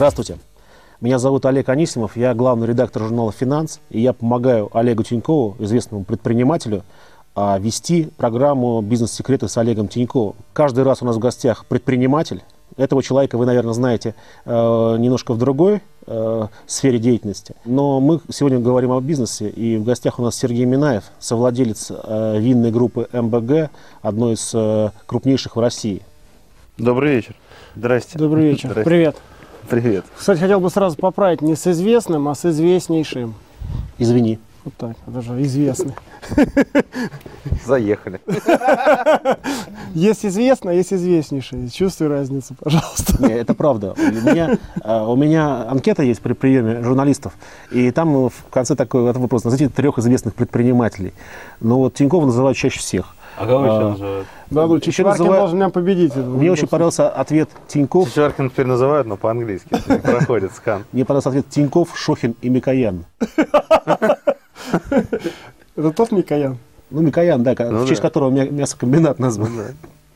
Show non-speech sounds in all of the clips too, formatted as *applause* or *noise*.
Здравствуйте. Меня зовут Олег Анисимов, я главный редактор журнала «Финанс», и я помогаю Олегу Тинькову, известному предпринимателю, а, вести программу «Бизнес-секреты» с Олегом Тиньковым. Каждый раз у нас в гостях предприниматель. Этого человека вы, наверное, знаете э, немножко в другой э, сфере деятельности. Но мы сегодня говорим о бизнесе, и в гостях у нас Сергей Минаев, совладелец э, винной группы МБГ, одной из крупнейших в России. Добрый вечер. Здрасте. Добрый вечер. Здрасте. Привет. Привет. Кстати, хотел бы сразу поправить не с известным, а с известнейшим. Извини. Вот так, это же известный. Заехали. *laughs* Есть известно, а есть известнейший. Чувствуй разницу, пожалуйста. Не, это правда. У меня, э, у меня анкета есть при приеме журналистов, и там э, в конце такой вопрос. Назовите трех известных предпринимателей. Но вот Тинькова называют чаще всех. А кого еще А, называют? Да, ну, Еще называют- должен меня победить. Мне очень понравился ответ Тиньков. Чичваркин теперь называют, но по-английски. *laughs* Проходит скан. Мне понравился ответ Тиньков, Шохин и Микоян. *laughs* Это тот Микоян. Ну, Микоян, да, Ну в честь которого мя- мясокомбинат назван.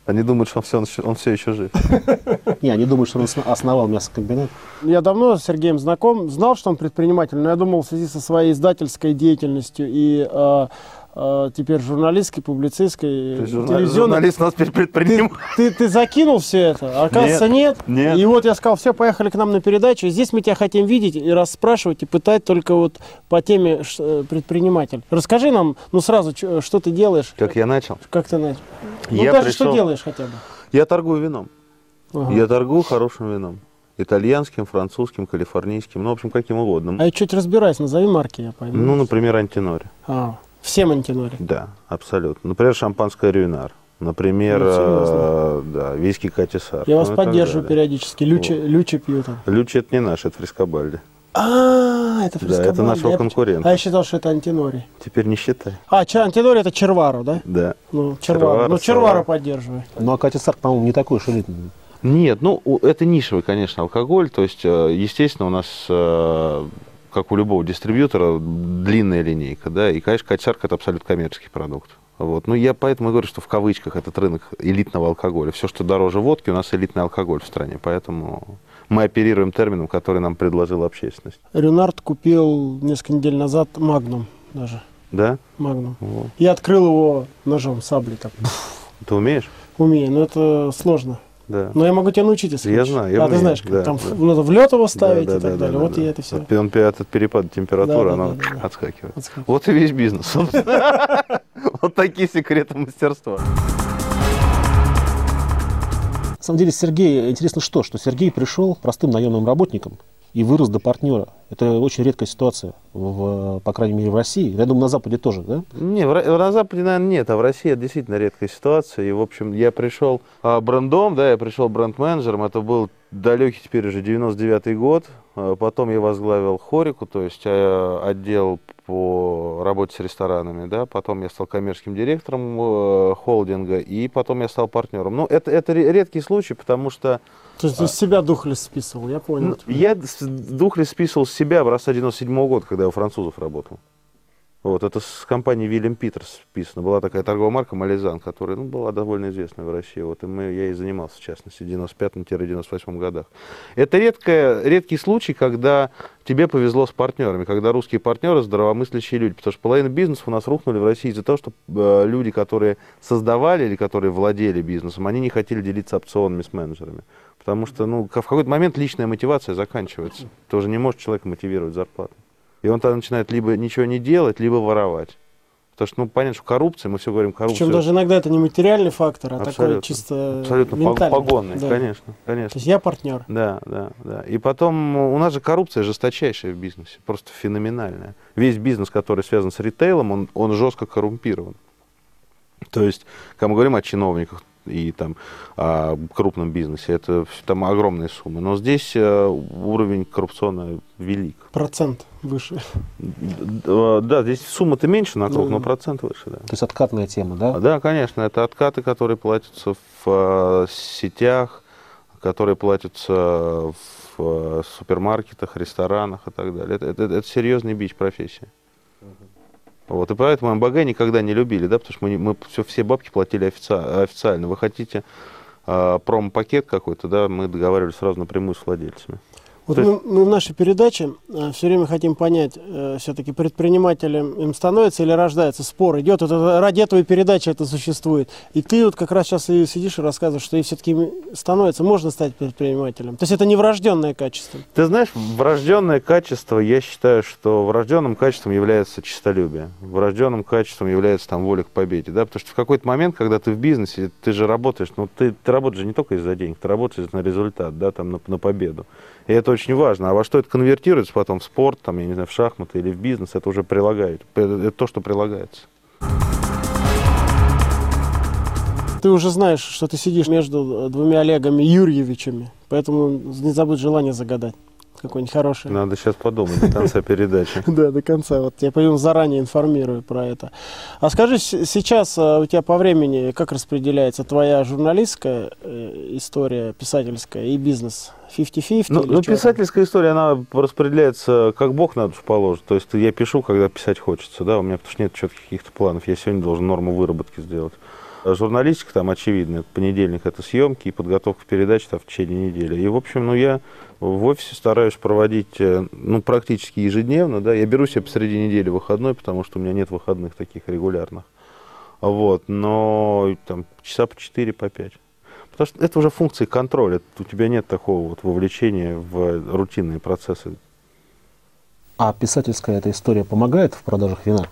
Они думают, что он все, он все еще жив. *laughs* Не, они думают, что он основал мясокомбинат. Я давно с Сергеем знаком, знал, что он предприниматель, но я думал в связи со своей издательской деятельностью и э, теперь журналистской, публицистской, То есть журна- телевизионной. Журналист у нас теперь предприниматель. Ты, ты закинул все это, а оказывается нет. Нет. И вот я сказал, все, поехали к нам на передачу. Здесь мы тебя хотим видеть и расспрашивать, и пытать только вот по теме э, предприниматель. Расскажи нам, ну сразу, что ты делаешь, Как я начал? как ты начал. Ну Я даже что пришел- делаешь хотя бы. Я торгую вином. Ага. Я торгую хорошим вином. Итальянским, французским, калифорнийским, ну, в общем, каким угодно. А я чуть разбираюсь, назови марки, я пойму. Ну, например, антинори. А, всем антинори. Да, абсолютно. Например, шампанское рюнар. Например, Ну, э, да, виски Катисар. Я вас ну так поддерживаю периодически. Лючи, лючи пью там. Лючи это не наш, это фрискобальди. А, это Да, фрескобальди. это нашего Я- конкурента. А я считал, что это антинори. Теперь не считай. А, ча- антинори это черваро, да? Да. Ну, Черваро, черваро. Ну, черваро поддерживаю. Ну, а Катя Сарк, по-моему, не такой уж элитный. Нет, ну это нишевый, конечно, алкоголь. То есть, э, естественно, у нас, э, как у любого дистрибьютора, длинная линейка, да. И, конечно, Катярка это абсолютно коммерческий продукт. Вот. Ну, я поэтому и говорю, что в кавычках этот рынок элитного алкоголя. Все, что дороже водки, у нас элитный алкоголь в стране. Поэтому мы оперируем термином, который нам предложила общественность. Ренард купил несколько недель назад Магнум даже. Да? Магнум. Вот. Я открыл его ножом, саблей так. Ты умеешь? Умею, но это сложно. Да. Но я могу тебя научить, если Я хочешь. знаю, я А, ты знаешь, как да, там да. надо в лед его ставить Да, и да, так да, далее. да, вот да. я это все. От, он от перепада температуры, Да, да, оно да, да, да. отскакивает. Вот и весь бизнес. *laughs* Вот такие секреты мастерства. На самом деле, Сергей, интересно что? Что Сергей пришел простым наемным работником и вырос до партнера. Это очень редкая ситуация, в, по крайней мере, в России. Я думаю, на Западе тоже, да? Не, на Западе, наверное, нет, а в России это действительно редкая ситуация. И, в общем, я пришел а, брендом, да, я пришел бренд-менеджером, это был далекий теперь уже 99-й год. А, Потом я возглавил Хорику, то есть э, отдел по работе с ресторанами, да, потом я стал коммерческим директором э, холдинга, и потом я стал партнером. Ну, это, это ре- редкий случай, потому что То есть из себя духлес списывал, я понял. ну, я Духлес списывал с себя образца 97 года, когда я у французов работал. Вот, это с компанией Вильям Питерс списано. Была такая торговая марка Мализан, которая ну, была довольно известная в России. Вот, и мы, я и занимался, в частности, в 95-98 годах. Это редкая, редкий случай, когда тебе повезло с партнерами, когда русские партнеры здравомыслящие люди. Потому что половина бизнесов у нас рухнули в России из-за того, что э, люди, которые создавали или которые владели бизнесом, они не хотели делиться опционами с менеджерами. Потому что ну, в какой-то момент личная мотивация заканчивается. Ты уже не можешь человека мотивировать зарплатой. И он тогда начинает либо ничего не делать, либо воровать. Потому что, ну, понятно, что коррупция, мы все говорим коррупция. Причем даже иногда это не материальный фактор, а такой Абсолютно. чисто абсолютно ментальный. погонный, Да. конечно, То конечно. есть я партнер. Да, да, да. И потом у нас же коррупция жесточайшая в бизнесе, просто феноменальная. Весь бизнес, который связан с ритейлом, он, он жестко коррумпирован. То есть, когда мы говорим о чиновниках и там о крупном бизнесе, это там огромные суммы. Но здесь э, уровень коррупционный велик. Процент выше. Д- Да, здесь сумма-то меньше на круг, Ну, но да. процент выше, да. То есть откатная тема, да? Да, конечно, это откаты, которые платятся в э, сетях, которые платятся в э, супермаркетах, ресторанах и так далее. Это, это- это серьезный бич профессии. Вот, и поэтому МБГ никогда не любили, да, потому что мы, мы все, все бабки платили офици- официально. Вы хотите э, промо-пакет какой-то, да, мы договаривались сразу напрямую с владельцами. Вот мы, мы в нашей передаче все время хотим понять, э, все-таки предпринимателем им становится или рождается спор. Идет, это, ради этого и передача это существует. И ты вот как раз сейчас и сидишь и рассказываешь, что и все-таки становится, можно стать предпринимателем. То есть это не врожденное качество. Ты знаешь, врожденное качество, я считаю, что врожденным качеством является честолюбие. Врожденным качеством является там воля к победе. Да? Потому что в какой-то момент, когда ты в бизнесе, ты же работаешь, ну ты, ты работаешь не только из-за денег, ты работаешь на результат, да, там, на, на победу. И это очень важно. А во что это конвертируется потом в спорт, там, я не знаю, в шахматы или в бизнес, это уже прилагает. Это то, что прилагается. Ты уже знаешь, что ты сидишь между двумя Олегами Юрьевичами, поэтому не забудь желание загадать какой-нибудь хороший. Надо сейчас подумать до конца передачи. *laughs* Да, до конца. Вот я поэтому заранее информирую про это. А скажи, сейчас а, у тебя по времени как распределяется твоя журналистская э, история, писательская и бизнес? 50-50? Ну, ну писательская история, она распределяется, как Бог на душу положит. То есть я пишу, когда писать хочется, да, у меня потому что нет четких каких-то планов. Я сегодня должен норму выработки сделать. Журналистика там очевидно. Понедельник это съемки и подготовка передач там, в течение недели. И, в общем, ну, я в офисе стараюсь проводить э, ну, практически ежедневно. Да? Я беру себе посреди недели выходной, потому что у меня нет выходных таких регулярных. Вот. Но там часа по 4, по 5. Потому что это уже функции контроля. У тебя нет такого вот вовлечения в рутинные процессы. А писательская эта история помогает в продажах вина?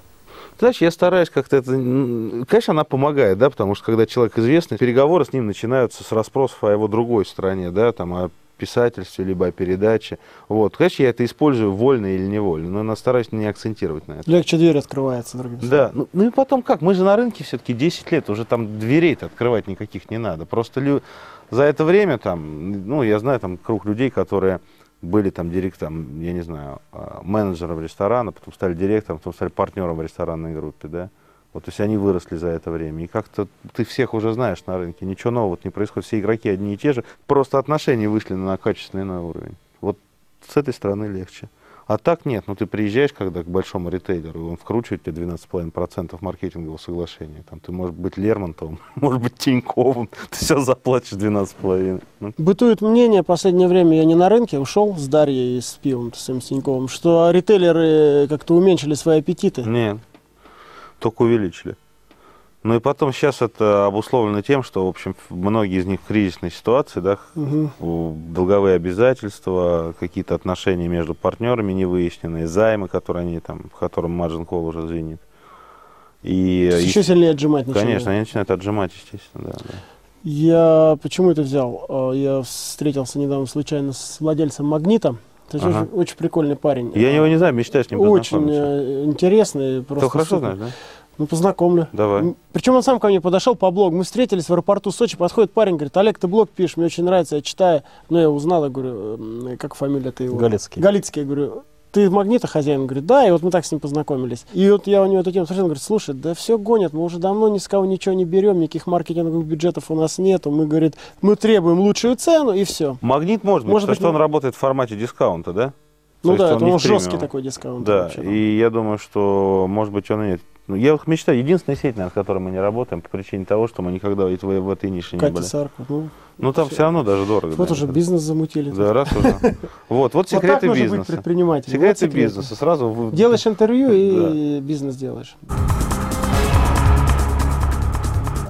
Знаешь, я стараюсь как-то это... Конечно, она помогает, да, потому что когда человек известный, переговоры с ним начинаются с расспросов о его другой стороне, да, там, о писательстве, либо о передаче. Вот. Конечно, я это использую вольно или невольно, но я стараюсь не акцентировать на это. Легче дверь открывается, другим Да. Ну, ну и потом как? Мы же на рынке все-таки 10 лет, уже там дверей-то открывать никаких не надо. Просто лю... за это время там, ну, я знаю там круг людей, которые были там директором, я не знаю, а, менеджером ресторана, потом стали директором, потом стали партнером в ресторанной группе, да. Вот, то есть они выросли за это время. И как-то ты всех уже знаешь на рынке, ничего нового не происходит. Все игроки одни и те же, просто отношения вышли на качественный новый уровень. Вот с этой стороны легче. А так нет, ну ты приезжаешь когда к большому ритейлеру, он вкручивает тебе 12,5% маркетингового соглашения. Там ты можешь быть Лермонтовым, *laughs* может быть Тиньковым, ты все заплатишь 12,5%. Ну. Бытует мнение, последнее время я не на рынке, ушел с Дарьей и с пивом, с Тиньковым, что ритейлеры как-то уменьшили свои аппетиты. Нет только увеличили. Ну и потом сейчас это обусловлено тем, что, в общем, многие из них в кризисной ситуации, да, угу. долговые обязательства, какие-то отношения между партнерами не выясненные, займы, которые они там, в котором margin call уже звенит. И, еще и, сильнее отжимать начинают. Конечно, они начинают отжимать, естественно, да, да. Я почему это взял? А, я встретился недавно случайно с владельцем Магнита. Это ага. очень, очень прикольный парень. Я его не знаю, мечтаю с ним Очень э, интересный. Просто Ты хорошо знаешь, да? Ну, познакомлю. Давай. Причем он сам ко мне подошел по блогу. Мы встретились в аэропорту Сочи, подходит парень, говорит, Олег, ты блог пишешь, мне очень нравится, я читаю. Ну, я узнал, я говорю, как фамилия ты его? Галицкий. Галицкий, я говорю, ты магнита хозяин? Он говорит, да, и вот мы так с ним познакомились. И вот я у него эту тему спросил, он говорит, слушай, да все гонят, мы уже давно ни с кого ничего не берем, никаких маркетинговых бюджетов у нас нету. Мы, говорит, мы требуем лучшую цену, и все. Магнит может быть, может потому быть, что он работает в формате дискаунта, да? Ну То да, это он жесткий такой дискаунт. Да, вообще, и я думаю, что, может быть, он и нет. Ну, я вот мечтаю, единственная сеть, над которой мы не работаем, по причине того, что мы никогда в, в этой нише не были. Сарков, ну, ну там все. все равно даже дорого. Вот да, уже бизнес замутили. Да, раз уже. Вот, вот *laughs* секреты вот бизнеса. Быть предпринимателем. Секреты вот бизнеса. Сразу... Делаешь интервью *laughs* и бизнес делаешь.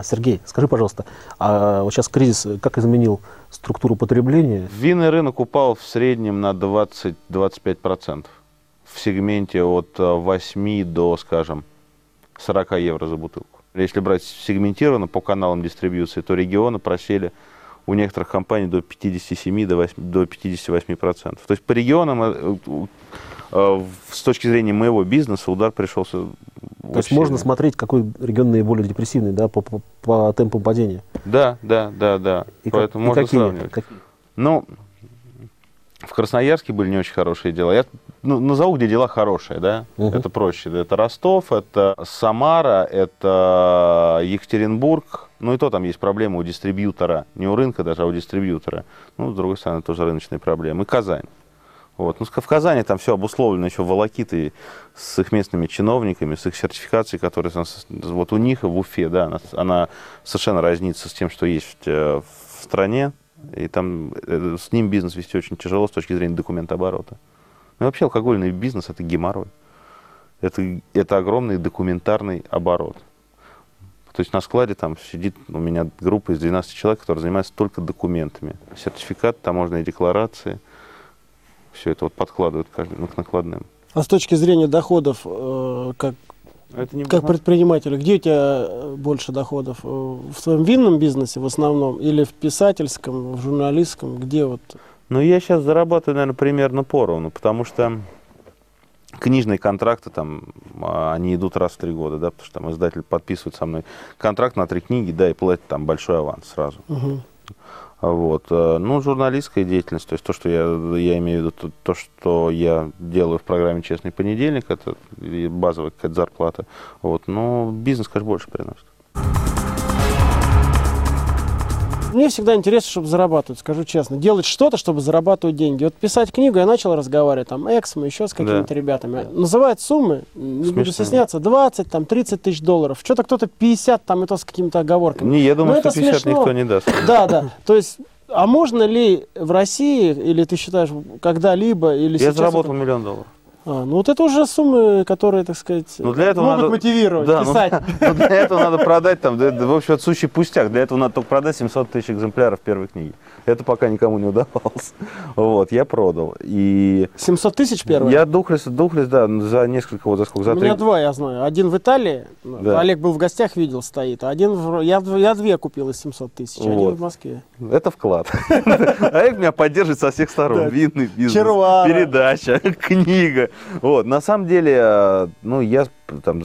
Сергей, скажи, пожалуйста, а вот сейчас кризис как изменил структуру потребления? Винный рынок упал в среднем на 20-25% в сегменте от 8 до, скажем, 40 евро за бутылку. Если брать сегментированно по каналам дистрибьюции, то регионы просели у некоторых компаний до 57 до, 8, до 58 процентов. То есть по регионам э, э, с точки зрения моего бизнеса удар пришелся. То есть можно смотреть, какой регион наиболее депрессивный, да, по, по, по темпу падения. Да, да, да, да. И Поэтому как, можно и какие, сравнивать. Какие? Ну, в Красноярске были не очень хорошие дела. Я ну, назову, где дела хорошие, да? Угу. Это проще. Это Ростов, это Самара, это Екатеринбург. Ну и то там есть проблемы у дистрибьютора. Не у рынка даже, а у дистрибьютора. Ну, с другой стороны, тоже рыночные проблемы. И Казань. Вот. Ну, в Казани там все обусловлено еще волокитой с их местными чиновниками, с их сертификацией, которая вот у них в Уфе, да, она, она совершенно разнится с тем, что есть э, в стране. И там э, с ним бизнес вести очень тяжело с точки зрения документооборота. Ну, вообще алкогольный бизнес – это геморрой. Это, это огромный документарный оборот. То есть на складе там сидит у меня группа из 12 человек, которые занимаются только документами. Сертификат, таможенные декларации. Все это вот подкладывают каждый к накладным. А с точки зрения доходов, э, как, Это не как предпринимателя, где у тебя э, больше доходов? Э, В твоем винном бизнесе в основном или в писательском, в журналистском? Где вот? Ну, я сейчас зарабатываю, наверное, примерно поровну, потому что книжные контракты там, а, они идут раз в три года, да, потому что там издатель подписывает со мной контракт на три книги, да, и платит там большой аванс сразу. Мгм. Вот. э, Ну, журналистская деятельность, то есть то, что я, я имею в виду, то, то, что я делаю в программе «Честный понедельник», это базовая какая-то зарплата. Вот. Но бизнес, конечно, больше приносит. Мне всегда интересно, чтобы зарабатывать, скажу честно. Делать что-то, чтобы зарабатывать деньги. Вот писать книгу я начал разговаривать, там, эксом, еще с какими-то Да. ребятами. Называют суммы, не буду Смешные. стесняться, 20, там, 30 тысяч долларов. Что-то кто-то 50, там, и то с какими-то оговорками. Не, я думаю, Ну, что это 50 смешно. никто не даст. Да, да. То есть, а можно ли в России, или ты считаешь, когда-либо, или Я сейчас... заработал это- миллион долларов. А, ну вот это уже суммы, которые, так сказать, Ну, для этого могут надо- мотивировать, Да, ну, писать. *laughs* ну, для этого надо продать, там, да, в общем, это сущий пустяк. Для этого надо только продать 700 тысяч экземпляров первой книги. Это пока никому не удавалось. *laughs* Вот, я продал. И 700 тысяч первый? я духлес, духлес, да, за несколько, вот за сколько, за У меня три... два, я знаю. Один в Италии, Да. Олег был в гостях, видел, стоит. а Один, в... я, я две купил из 700 тысяч, один Вот. в Москве. Это вклад. *laughs* А их меня поддерживает со всех сторон. Винный бизнес, передача, книга. Вот, на самом деле, э, ну, я там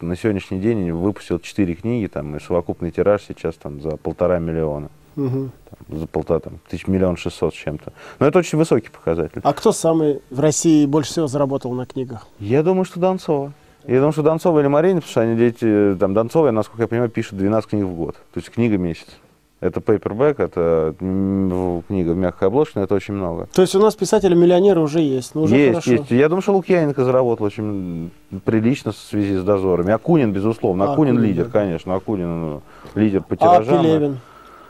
на сегодняшний день выпустил четыре книги, там, и совокупный тираж сейчас там за полтора миллиона. Мгм. Там, за полтора, там, тысяч миллион шестьсот с чем-то. Но это очень высокий показатель. А кто самый в России больше всего заработал на книгах? Я думаю, что Донцова. Я думаю, что Донцова или Марина, потому что они дети, там, Донцова, насколько я понимаю, пишет 12 книг в год. То есть книга месяц. Это пейпербэк, это книга в мягкой обложке, но это очень много. То есть у нас писатели-миллионеры уже есть, ну уже есть, хорошо. есть. Я думаю, что Лукьяненко заработал очень прилично в связи с дозорами. Акунин, безусловно. А, Акунин Акунин, лидер, да. конечно. Акунин ну, лидер по А тиражам. Пелевин?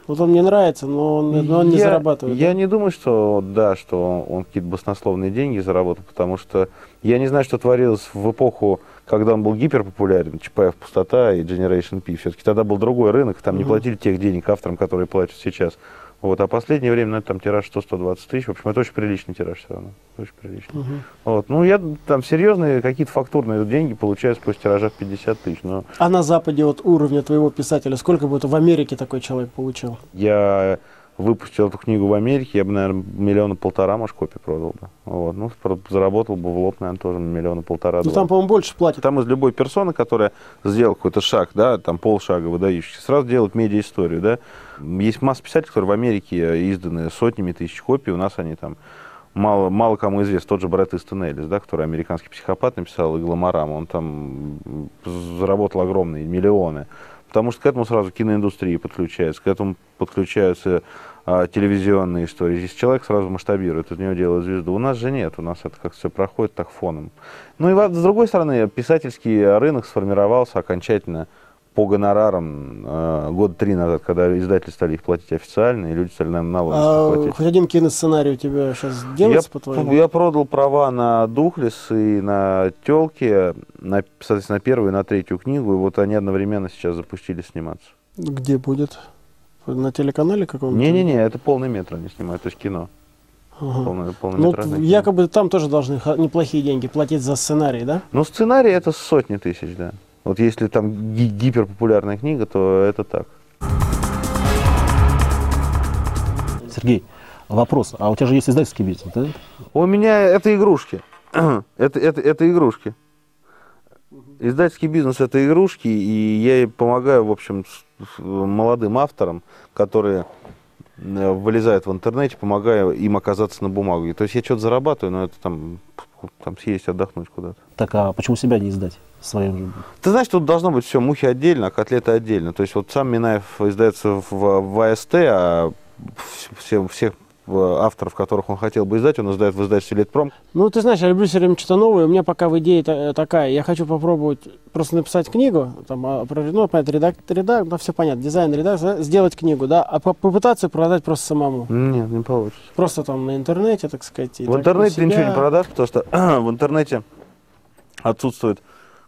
Вот он мне нравится, но он, но он не я, зарабатывает. Я да? не думаю, что да, что он, он какие-то баснословные деньги заработал, потому что я не знаю, что творилось в эпоху, когда он был гиперпопулярен, Чапаев Пустота и Generation P. Все-таки тогда был другой рынок, там не Мгм. платили тех денег авторам, которые платят сейчас. Вот, а последнее время, ну, это там тираж 100-120 тысяч. В общем, это очень приличный тираж все равно. Очень приличный. Мгм. Вот. Ну, я там серьезные какие-то фактурные деньги получаю сквозь тиража в 50 тысяч. Но А на Западе вот уровня твоего писателя, сколько бы это в Америке такой человек получил? я выпустил эту книгу в Америке, я бы, наверное, миллиона полтора, может, копий продал бы. Вот. Ну, заработал бы в лоб, наверное, тоже миллиона полтора. Ну там, по-моему, больше платят. Там из любой персоны, которая сделала какой-то шаг, да, там полшага выдающийся, сразу делают медиа-историю, да. Есть масса писателей, которые в Америке изданы сотнями тысяч копий, у нас они там мало, мало кому известны. Тот же Брэд Истон Эллис, да, который американский психопат написал «Игламораму», он там заработал огромные миллионы. Потому что к этому сразу киноиндустрия подключается, к этому подключаются а, телевизионные истории. Здесь человек сразу масштабирует, из него делает звезду. У нас же нет, у нас это как все проходит так фоном. Ну и с другой стороны, писательский рынок сформировался окончательно по гонорарам э, года три назад, когда издатели стали их платить официально, и люди стали нам налоги А платить. хоть один киносценарий у тебя сейчас делается, я, по-твоему? я продал права на Духлес и на Телки, на, соответственно, на первую и на третью книгу, и вот они одновременно сейчас запустили сниматься. Где будет? На телеканале каком-то? Не-не-не, это полный метр они снимают, то есть кино. Ага. Полное, Ну, полнометражное кино. якобы там тоже должны неплохие деньги платить за сценарий, да? Ну, сценарий это сотни тысяч, да. Вот если там ги- гиперпопулярная книга, то это так. Сергей, вопрос. А у тебя же есть издательский бизнес, да? У меня это игрушки. *clears throat* это, это, это игрушки. Издательский бизнес это игрушки, и я помогаю, в общем, молодым авторам, которые э, вылезают в интернете, помогаю им оказаться на бумаге. То есть я что-то зарабатываю, но это там, там съесть, отдохнуть куда-то. Так, а почему себя не издать? Своим же. Ты знаешь, тут должно быть все, мухи отдельно, а котлеты отдельно. То есть вот сам Минаев издается в, в АСТ, а все, всех э, авторов, которых он хотел бы издать, он издает в издательстве «Литпром». Ну, ты знаешь, я люблю все время что-то новое. У меня пока в идее та- такая. Я хочу попробовать просто написать книгу, там, а, про- ну, понятно, редактор, редактор, ну, все понятно, дизайн, редактор, сделать книгу, да, а по- попытаться продать просто самому. Нет, не получится. Просто там на интернете, так сказать. В интернете ты ничего не продашь, потому что *clears throat* в интернете отсутствует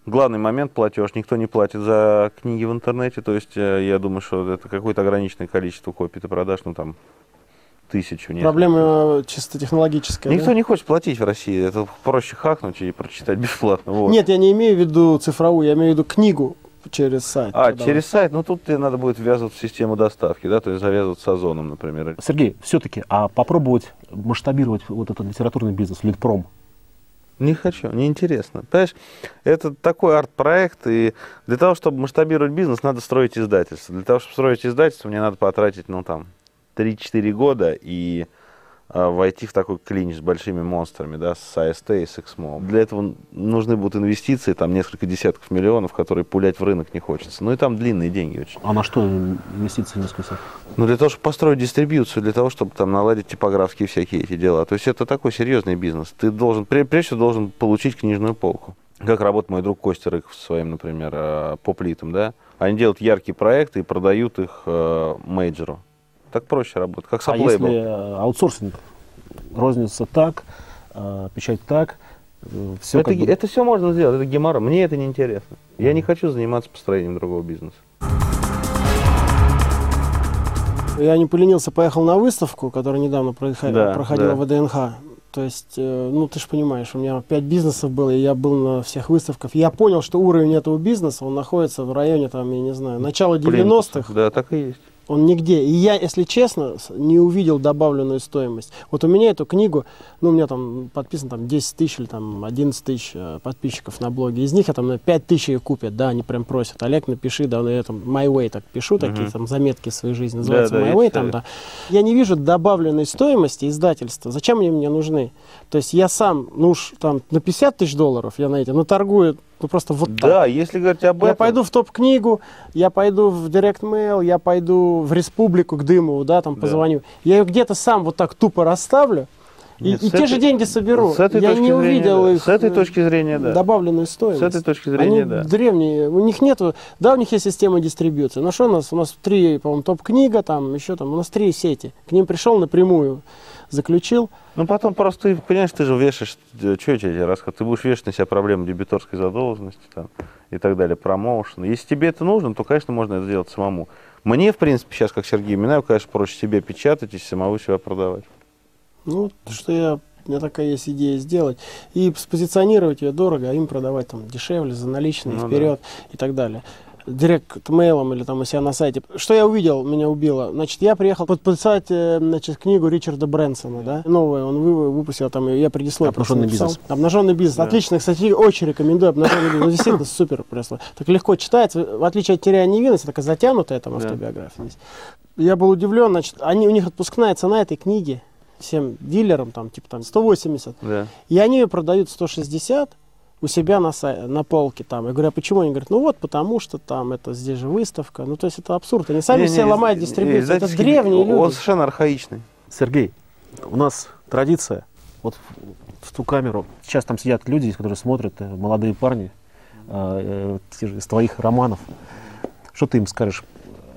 главный момент платеж. Никто не платит за книги в интернете. То есть э, я думаю, что это какое-то ограниченное количество копий ты продашь, ну там тысячу. несколько. Проблема чисто технологическая. Никто да? не хочет платить в России. Это проще хакнуть и прочитать бесплатно. Вот. Нет, я не имею в виду цифровую, я имею в виду книгу через сайт. А, продавать. через сайт, ну тут тебе надо будет ввязываться в систему доставки, да, то есть завязываться с Озоном, например. Сергей, все-таки, а попробовать масштабировать вот этот литературный бизнес, Литпром, Не хочу, неинтересно. Понимаешь, это такой арт-проект, и для того, чтобы масштабировать бизнес, надо строить издательство. Для того, чтобы строить издательство, мне надо потратить, ну, там, 3-4 года и а, войти в такой клинч с большими монстрами, да, с AST и с XMO. Для этого нужны будут инвестиции, там, несколько десятков миллионов, которые пулять в рынок не хочется. Ну, и там длинные деньги очень. а на что инвестиции несколько? Ну, для того, чтобы построить дистрибьюцию, для того, чтобы там наладить типографские всякие эти дела. То есть это такой серьезный бизнес. Ты должен, пре- прежде всего, должен получить книжную полку. Как работает мой друг Костя Рыков со своим, например, э, поплитом, да? Они делают яркие проекты и продают их э, мейджору. Так проще работать, как А sublabel. если э, аутсорсинг, розница так, э, печать так, все это, это все можно сделать, это геморрой. Мне это не интересно. Я не хочу заниматься построением другого бизнеса. Я не поленился, поехал на выставку, которая недавно происход- Да, проходила да. в ВДНХ. То есть, э, ну ты же понимаешь, у меня пять бизнесов было, и я был на всех выставках. Я понял, что уровень этого бизнеса, он находится в районе, там, я не знаю, начала 90-х. Да, так и есть. Он нигде. И я, если честно, не увидел добавленную стоимость. Вот у меня эту книгу, ну, у меня там подписано там 10 тысяч или там 11 тысяч э, подписчиков на блоге. Из них я там на 5 тысяч ее купят, да, они прям просят. Олег, напиши, да, я там My Way так пишу, такие там заметки своей жизни, называется Да, да, My Way. Там, да. Я не вижу добавленной стоимости издательства. Зачем они мне нужны? То есть я сам, ну уж там на 50 тысяч долларов я на эти, наторгую, ну просто вот так. Да, если говорить об Я этом... пойду в топ-книгу, я пойду в Direct Mail, я пойду в Республику к Дымову, да, там Да. позвоню. Я ее где-то сам вот так тупо расставлю, и, Нет, и с те же деньги соберу. С этой я точки не зрения, увидел да. их С этой э, точки зрения, да. добавленную С стоимость. этой точки зрения, Они да. древние, у них нету, да, у них есть система дистрибьюции. Но что у нас? У нас три, по-моему, топ-книга, там еще там, у нас три сети. К ним пришел напрямую, заключил. Ну, потом просто, понимаешь, ты же вешаешь, что я тебе рассказываю, ты будешь вешать на себя проблему дебиторской задолженности там, и так далее, промоушен. Если тебе это нужно, то, конечно, можно это сделать самому. Мне, в принципе, сейчас, как Сергей Минаев, конечно, проще себе печатать и самого себя продавать. Ну, что я, у меня такая есть идея сделать. И спозиционировать ее дорого, а им продавать там дешевле, за наличные, Ну вперед и так далее. Директ мейлом или там у себя на сайте. Что я увидел, меня убило. Значит, я приехал подписать э, значит, книгу Ричарда Брэнсона, да, новую, он вы- выпустил там, я предисловие «Обнаженный бизнес». Обнаженный бизнес. Да. Отлично, кстати, очень рекомендую обнаженный бизнес. Ну, действительно, *laughs* супер просто. Так легко читается, в отличие от теряя невинность, такая затянутая там автобиография здесь. Я был удивлен, значит, они, у них отпускная цена этой книги всем дилерам, там, типа там 180. Да. И они ее продают 160 у себя на, сай- на полке там. Я говорю, а почему? Они говорят, ну вот, потому что там это здесь же выставка. Ну, то есть это абсурд. Они сами Не, все не, ломают дистрибьюцию. Это древние Он люди. совершенно архаичный. Сергей, у нас традиция, вот в, в ту камеру, сейчас там сидят люди, которые смотрят, э, молодые парни, э, э, те же из твоих романов. Что ты им скажешь,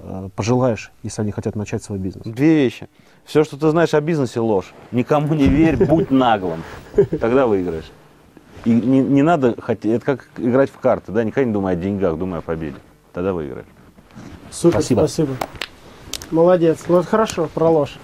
э, пожелаешь, если они хотят начать свой бизнес? Две вещи. Все, что ты знаешь о бизнесе, ложь. Никому не верь, будь наглым. *laughs* Тогда выиграешь. И не, не надо хотеть, это как играть в карты, да, никогда не думай о деньгах, думай о победе. Тогда выиграешь. Супер, Спасибо. спасибо. Молодец. Ну, это хорошо, про ложь.